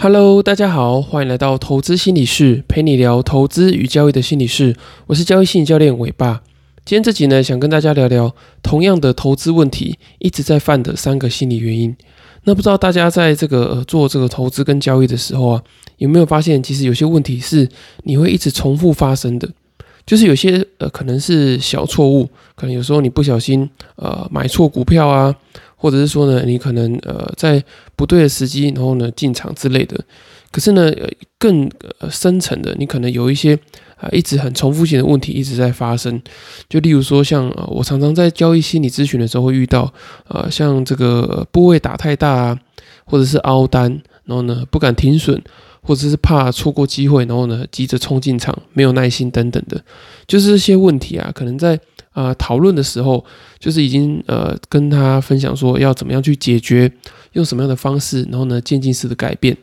Hello，大家好，欢迎来到投资心理室，陪你聊投资与交易的心理室。我是交易心理教练伟爸。今天这集呢，想跟大家聊聊同样的投资问题一直在犯的三个心理原因。那不知道大家在这个做这个投资跟交易的时候啊，有没有发现，其实有些问题是你会一直重复发生的？就是有些呃可能是小错误，可能有时候你不小心呃买错股票啊。或者是说呢，你可能呃在不对的时机，然后呢进场之类的。可是呢，更深层的，你可能有一些啊一直很重复性的问题一直在发生。就例如说，像我常常在交易心理咨询的时候会遇到，呃，像这个部位打太大啊，或者是凹单，然后呢不敢停损，或者是怕错过机会，然后呢急着冲进场，没有耐心等等的，就是这些问题啊，可能在。啊，讨论的时候就是已经呃跟他分享说要怎么样去解决，用什么样的方式，然后呢渐进式的改变。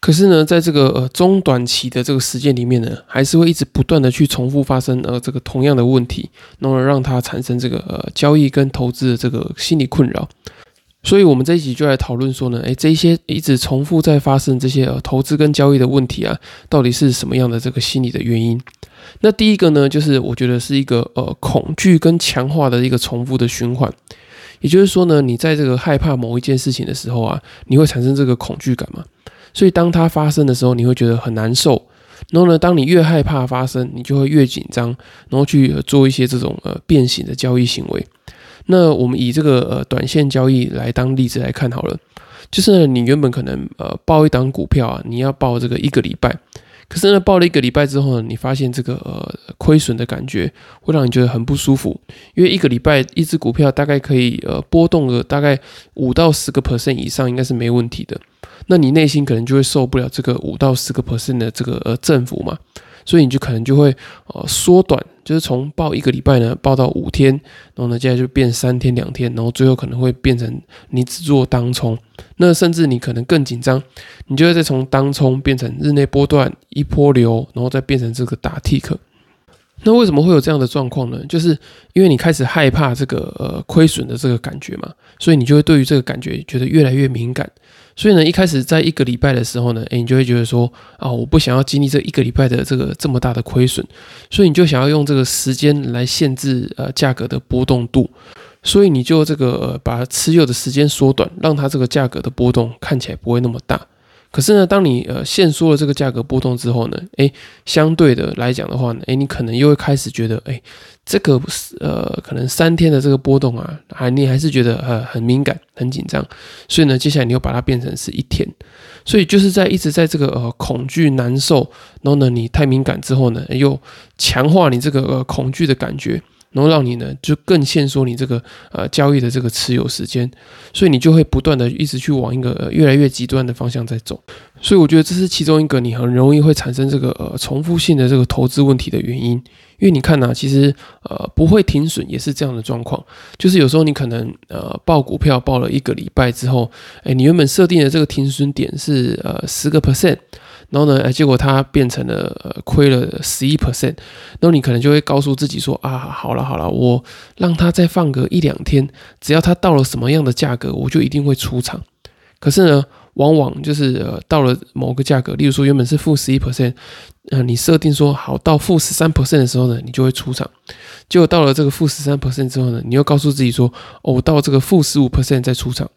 可是呢，在这个呃中短期的这个时间里面呢，还是会一直不断的去重复发生呃这个同样的问题，然后让他产生这个呃交易跟投资的这个心理困扰。所以，我们这一集就来讨论说呢，诶，这些一直重复在发生这些呃投资跟交易的问题啊，到底是什么样的这个心理的原因？那第一个呢，就是我觉得是一个呃恐惧跟强化的一个重复的循环。也就是说呢，你在这个害怕某一件事情的时候啊，你会产生这个恐惧感嘛？所以当它发生的时候，你会觉得很难受。然后呢，当你越害怕发生，你就会越紧张，然后去做一些这种呃变形的交易行为。那我们以这个呃短线交易来当例子来看好了，就是你原本可能呃报一档股票啊，你要报这个一个礼拜。可是呢，报了一个礼拜之后呢，你发现这个呃亏损的感觉会让你觉得很不舒服，因为一个礼拜一只股票大概可以呃波动个大概五到十个 percent 以上，应该是没问题的。那你内心可能就会受不了这个五到十个 percent 的这个呃振幅嘛。所以你就可能就会呃缩短，就是从报一个礼拜呢报到五天，然后呢接下来就变三天两天，然后最后可能会变成你只做当冲，那甚至你可能更紧张，你就会再从当冲变成日内波段一波流，然后再变成这个打 tick。那为什么会有这样的状况呢？就是因为你开始害怕这个呃亏损的这个感觉嘛，所以你就会对于这个感觉觉得越来越敏感。所以呢，一开始在一个礼拜的时候呢，诶，你就会觉得说啊，我不想要经历这一个礼拜的这个这么大的亏损，所以你就想要用这个时间来限制呃价格的波动度，所以你就这个把持有的时间缩短，让它这个价格的波动看起来不会那么大。可是呢，当你呃限缩了这个价格波动之后呢，诶，相对的来讲的话呢，诶，你可能又会开始觉得，诶，这个呃可能三天的这个波动啊，还你还是觉得呃很敏感、很紧张，所以呢，接下来你又把它变成是一天，所以就是在一直在这个呃恐惧、难受，然后呢你太敏感之后呢，又强化你这个呃恐惧的感觉。然后让你呢，就更限缩你这个呃交易的这个持有时间，所以你就会不断的一直去往一个越来越极端的方向在走。所以我觉得这是其中一个你很容易会产生这个呃重复性的这个投资问题的原因。因为你看呢，其实呃不会停损也是这样的状况，就是有时候你可能呃报股票报了一个礼拜之后，哎，你原本设定的这个停损点是呃十个 percent。然后呢，哎，结果它变成了亏了十一 percent，然后你可能就会告诉自己说啊，好了好了，我让它再放个一两天，只要它到了什么样的价格，我就一定会出场。可是呢，往往就是呃到了某个价格，例如说原本是负十一 percent，啊，你设定说好到负十三 percent 的时候呢，你就会出场。结果到了这个负十三 percent 之后呢，你又告诉自己说，哦，到这个负十五 percent 再出场。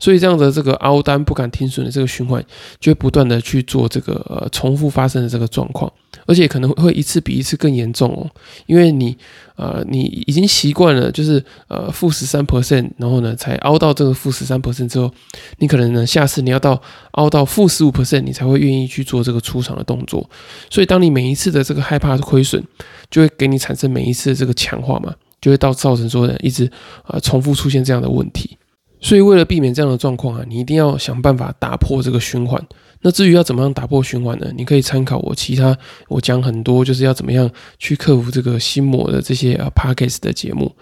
所以这样的这个凹单不敢停损的这个循环，就会不断的去做这个呃重复发生的这个状况，而且可能会一次比一次更严重哦，因为你呃你已经习惯了就是呃负十三 percent，然后呢才凹到这个负十三 percent 之后，你可能呢下次你要到凹到负十五 percent，你才会愿意去做这个出场的动作。所以当你每一次的这个害怕亏损，就会给你产生每一次的这个强化嘛，就会到造成说呢一直呃重复出现这样的问题。所以，为了避免这样的状况啊，你一定要想办法打破这个循环。那至于要怎么样打破循环呢？你可以参考我其他我讲很多，就是要怎么样去克服这个心魔的这些啊 p a c k e s 的节目。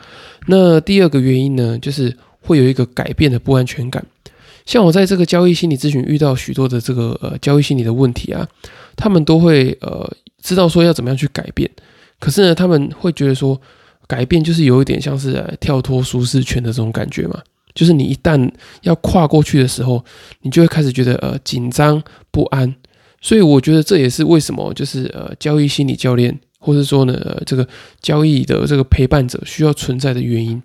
那第二个原因呢，就是会有一个改变的不安全感。像我在这个交易心理咨询遇到许多的这个呃交易心理的问题啊，他们都会呃知道说要怎么样去改变，可是呢，他们会觉得说改变就是有一点像是跳脱舒适圈的这种感觉嘛。就是你一旦要跨过去的时候，你就会开始觉得呃紧张不安。所以我觉得这也是为什么就是呃交易心理教练，或者说呢这个交易的这个陪伴者需要存在的原因。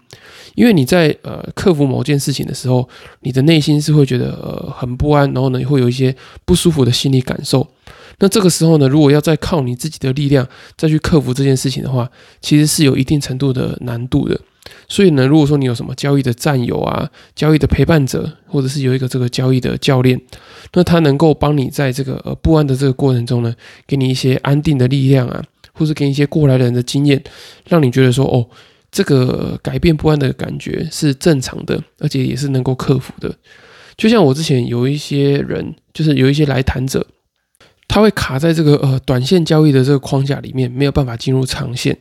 因为你在呃克服某件事情的时候，你的内心是会觉得呃很不安，然后呢会有一些不舒服的心理感受。那这个时候呢，如果要再靠你自己的力量再去克服这件事情的话，其实是有一定程度的难度的。所以呢，如果说你有什么交易的战友啊、交易的陪伴者，或者是有一个这个交易的教练，那他能够帮你在这个呃不安的这个过程中呢，给你一些安定的力量啊，或者给你一些过来人的经验，让你觉得说哦。这个改变不安的感觉是正常的，而且也是能够克服的。就像我之前有一些人，就是有一些来谈者，他会卡在这个呃短线交易的这个框架里面，没有办法进入长线。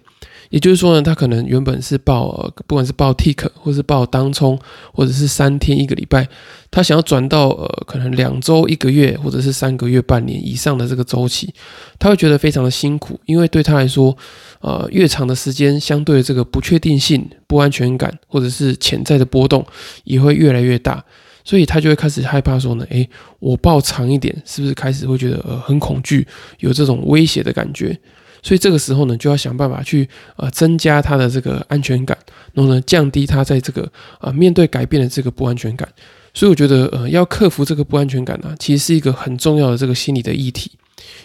也就是说呢，他可能原本是报呃，不管是报 tick，或是报当冲，或者是三天一个礼拜，他想要转到呃可能两周、一个月，或者是三个月、半年以上的这个周期，他会觉得非常的辛苦，因为对他来说，呃，越长的时间，相对的这个不确定性、不安全感，或者是潜在的波动也会越来越大，所以他就会开始害怕说呢，诶，我抱长一点，是不是开始会觉得呃很恐惧，有这种威胁的感觉？所以这个时候呢，就要想办法去呃增加他的这个安全感，然后呢降低他在这个呃面对改变的这个不安全感。所以我觉得呃要克服这个不安全感呢，其实是一个很重要的这个心理的议题。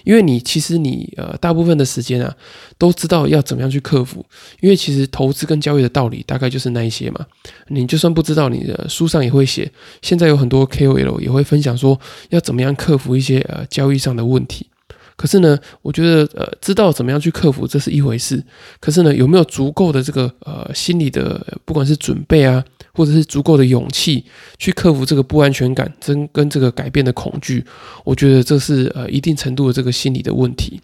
因为你其实你呃大部分的时间啊都知道要怎么样去克服，因为其实投资跟交易的道理大概就是那一些嘛。你就算不知道，你的书上也会写。现在有很多 KOL 也会分享说要怎么样克服一些呃交易上的问题。可是呢，我觉得呃，知道怎么样去克服这是一回事。可是呢，有没有足够的这个呃心理的，不管是准备啊，或者是足够的勇气去克服这个不安全感，跟跟这个改变的恐惧，我觉得这是呃一定程度的这个心理的问题。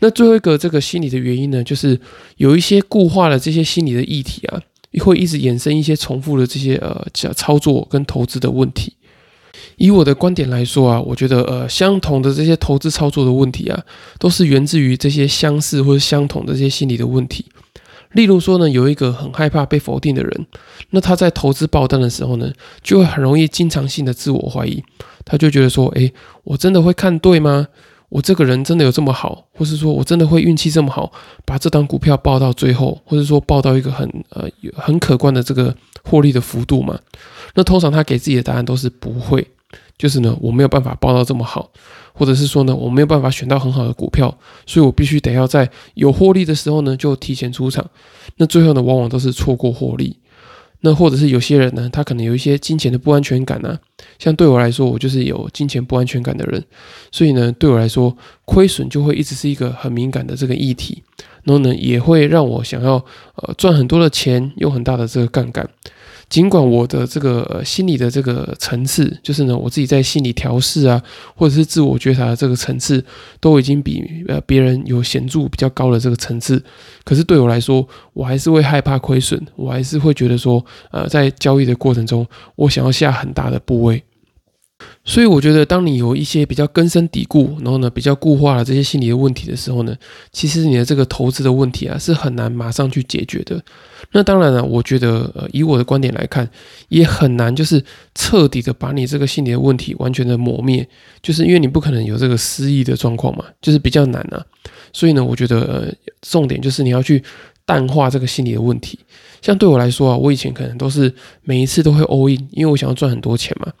那最后一个这个心理的原因呢，就是有一些固化的这些心理的议题啊，会一直衍生一些重复的这些呃操作跟投资的问题。以我的观点来说啊，我觉得呃，相同的这些投资操作的问题啊，都是源自于这些相似或者相同的这些心理的问题。例如说呢，有一个很害怕被否定的人，那他在投资爆单的时候呢，就会很容易经常性的自我怀疑，他就觉得说，诶，我真的会看对吗？我这个人真的有这么好，或是说我真的会运气这么好，把这档股票报到最后，或者说报到一个很呃很可观的这个获利的幅度嘛？那通常他给自己的答案都是不会。就是呢，我没有办法报到这么好，或者是说呢，我没有办法选到很好的股票，所以我必须得要在有获利的时候呢就提前出场。那最后呢，往往都是错过获利。那或者是有些人呢，他可能有一些金钱的不安全感啊，像对我来说，我就是有金钱不安全感的人，所以呢，对我来说，亏损就会一直是一个很敏感的这个议题，然后呢，也会让我想要呃赚很多的钱，用很大的这个杠杆。尽管我的这个心理的这个层次，就是呢，我自己在心理调试啊，或者是自我觉察的这个层次，都已经比呃别人有显著比较高的这个层次，可是对我来说，我还是会害怕亏损，我还是会觉得说，呃，在交易的过程中，我想要下很大的部位。所以我觉得，当你有一些比较根深蒂固，然后呢比较固化了这些心理的问题的时候呢，其实你的这个投资的问题啊是很难马上去解决的。那当然了，我觉得呃以我的观点来看，也很难就是彻底的把你这个心理的问题完全的磨灭，就是因为你不可能有这个失忆的状况嘛，就是比较难啊。所以呢，我觉得呃重点就是你要去淡化这个心理的问题。像对我来说啊，我以前可能都是每一次都会 all in，因为我想要赚很多钱嘛。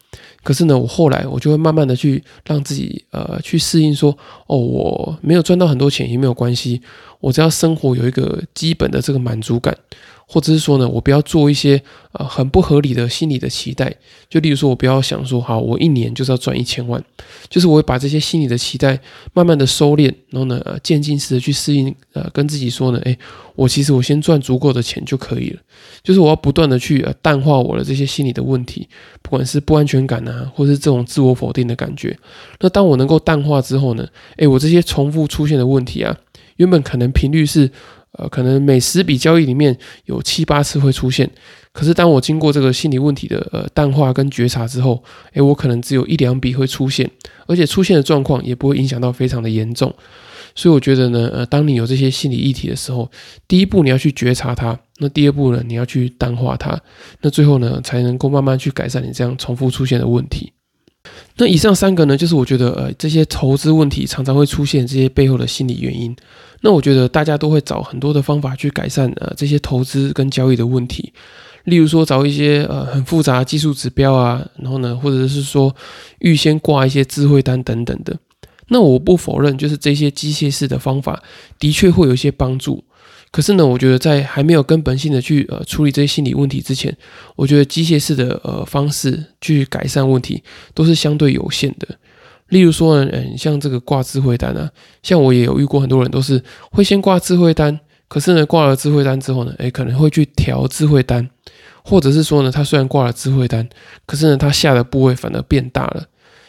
可是呢，我后来我就会慢慢的去让自己呃去适应，说哦，我没有赚到很多钱也没有关系，我只要生活有一个基本的这个满足感。或者是说呢，我不要做一些呃很不合理的心理的期待，就例如说，我不要想说，好，我一年就是要赚一千万，就是我会把这些心理的期待慢慢的收敛，然后呢，渐进式的去适应，呃，跟自己说呢，诶，我其实我先赚足够的钱就可以了，就是我要不断的去呃淡化我的这些心理的问题，不管是不安全感啊，或是这种自我否定的感觉，那当我能够淡化之后呢，诶，我这些重复出现的问题啊，原本可能频率是。呃，可能每十笔交易里面有七八次会出现，可是当我经过这个心理问题的呃淡化跟觉察之后，诶，我可能只有一两笔会出现，而且出现的状况也不会影响到非常的严重。所以我觉得呢，呃，当你有这些心理议题的时候，第一步你要去觉察它，那第二步呢，你要去淡化它，那最后呢，才能够慢慢去改善你这样重复出现的问题。那以上三个呢，就是我觉得呃这些投资问题常常会出现这些背后的心理原因。那我觉得大家都会找很多的方法去改善呃这些投资跟交易的问题，例如说找一些呃很复杂技术指标啊，然后呢，或者是说预先挂一些智慧单等等的。那我不否认，就是这些机械式的方法的确会有一些帮助。可是呢，我觉得在还没有根本性的去呃处理这些心理问题之前，我觉得机械式的呃方式去改善问题都是相对有限的。例如说，嗯，像这个挂智慧单啊，像我也有遇过很多人都是会先挂智慧单，可是呢，挂了智慧单之后呢，诶，可能会去调智慧单，或者是说呢，他虽然挂了智慧单，可是呢，他下的部位反而变大了。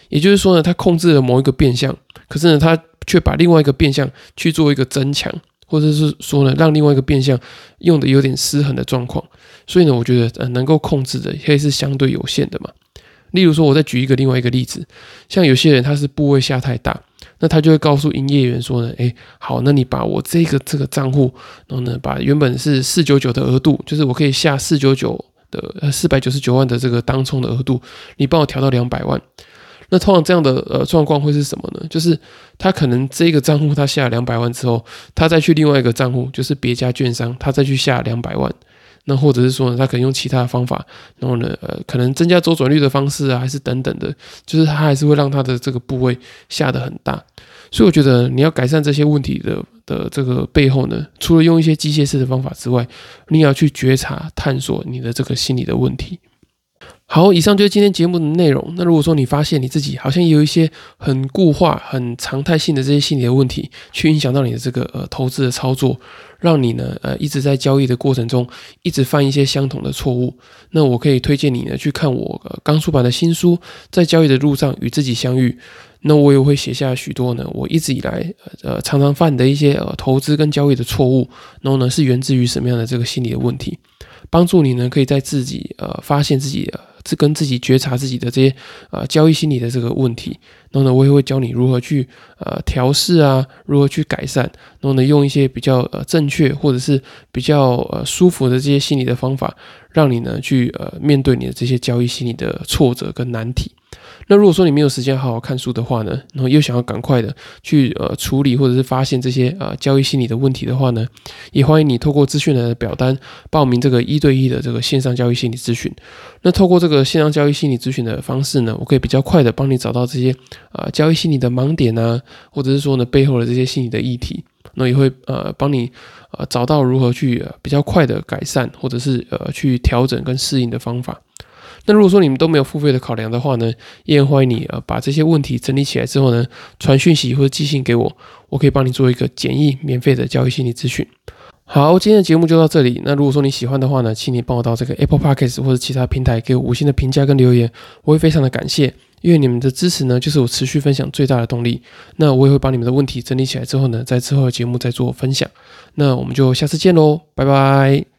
也就是说呢，他控制了某一个变相，可是呢，他却把另外一个变相去做一个增强。或者是说呢，让另外一个变相用的有点失衡的状况，所以呢，我觉得呃能够控制的可以是相对有限的嘛。例如说，我再举一个另外一个例子，像有些人他是部位下太大，那他就会告诉营业员说呢，哎，好，那你把我这个这个账户，然后呢，把原本是四九九的额度，就是我可以下四九九的呃四百九十九万的这个当冲的额度，你帮我调到两百万。那通常这样的呃状况会是什么呢？就是他可能这个账户他下两百万之后，他再去另外一个账户，就是别家券商，他再去下两百万。那或者是说呢，他可能用其他的方法，然后呢，呃，可能增加周转率的方式啊，还是等等的，就是他还是会让他的这个部位下的很大。所以我觉得你要改善这些问题的的这个背后呢，除了用一些机械式的方法之外，你要去觉察、探索你的这个心理的问题。好，以上就是今天节目的内容。那如果说你发现你自己好像有一些很固化、很常态性的这些心理的问题，去影响到你的这个呃投资的操作，让你呢呃一直在交易的过程中一直犯一些相同的错误，那我可以推荐你呢去看我刚出版的新书《在交易的路上与自己相遇》。那我也会写下许多呢我一直以来呃常常犯的一些呃投资跟交易的错误，然后呢是源自于什么样的这个心理的问题，帮助你呢可以在自己呃发现自己。是跟自己觉察自己的这些呃交易心理的这个问题，然后呢，我也会教你如何去呃调试啊，如何去改善，然后呢，用一些比较呃正确或者是比较呃舒服的这些心理的方法，让你呢去呃面对你的这些交易心理的挫折跟难题。那如果说你没有时间好好看书的话呢，然后又想要赶快的去呃处理或者是发现这些呃交易心理的问题的话呢，也欢迎你透过资讯的表单报名这个一对一的这个线上交易心理咨询。那透过这个线上交易心理咨询的方式呢，我可以比较快的帮你找到这些呃交易心理的盲点啊，或者是说呢背后的这些心理的议题，那也会呃帮你呃找到如何去比较快的改善或者是呃去调整跟适应的方法。那如果说你们都没有付费的考量的话呢，依然欢迎你呃把这些问题整理起来之后呢，传讯息或者寄信给我，我可以帮你做一个简易免费的交易心理咨询。好，今天的节目就到这里。那如果说你喜欢的话呢，请你帮我到这个 Apple Podcast 或者其他平台给我五星的评价跟留言，我会非常的感谢，因为你们的支持呢，就是我持续分享最大的动力。那我也会把你们的问题整理起来之后呢，在之后的节目再做分享。那我们就下次见喽，拜拜。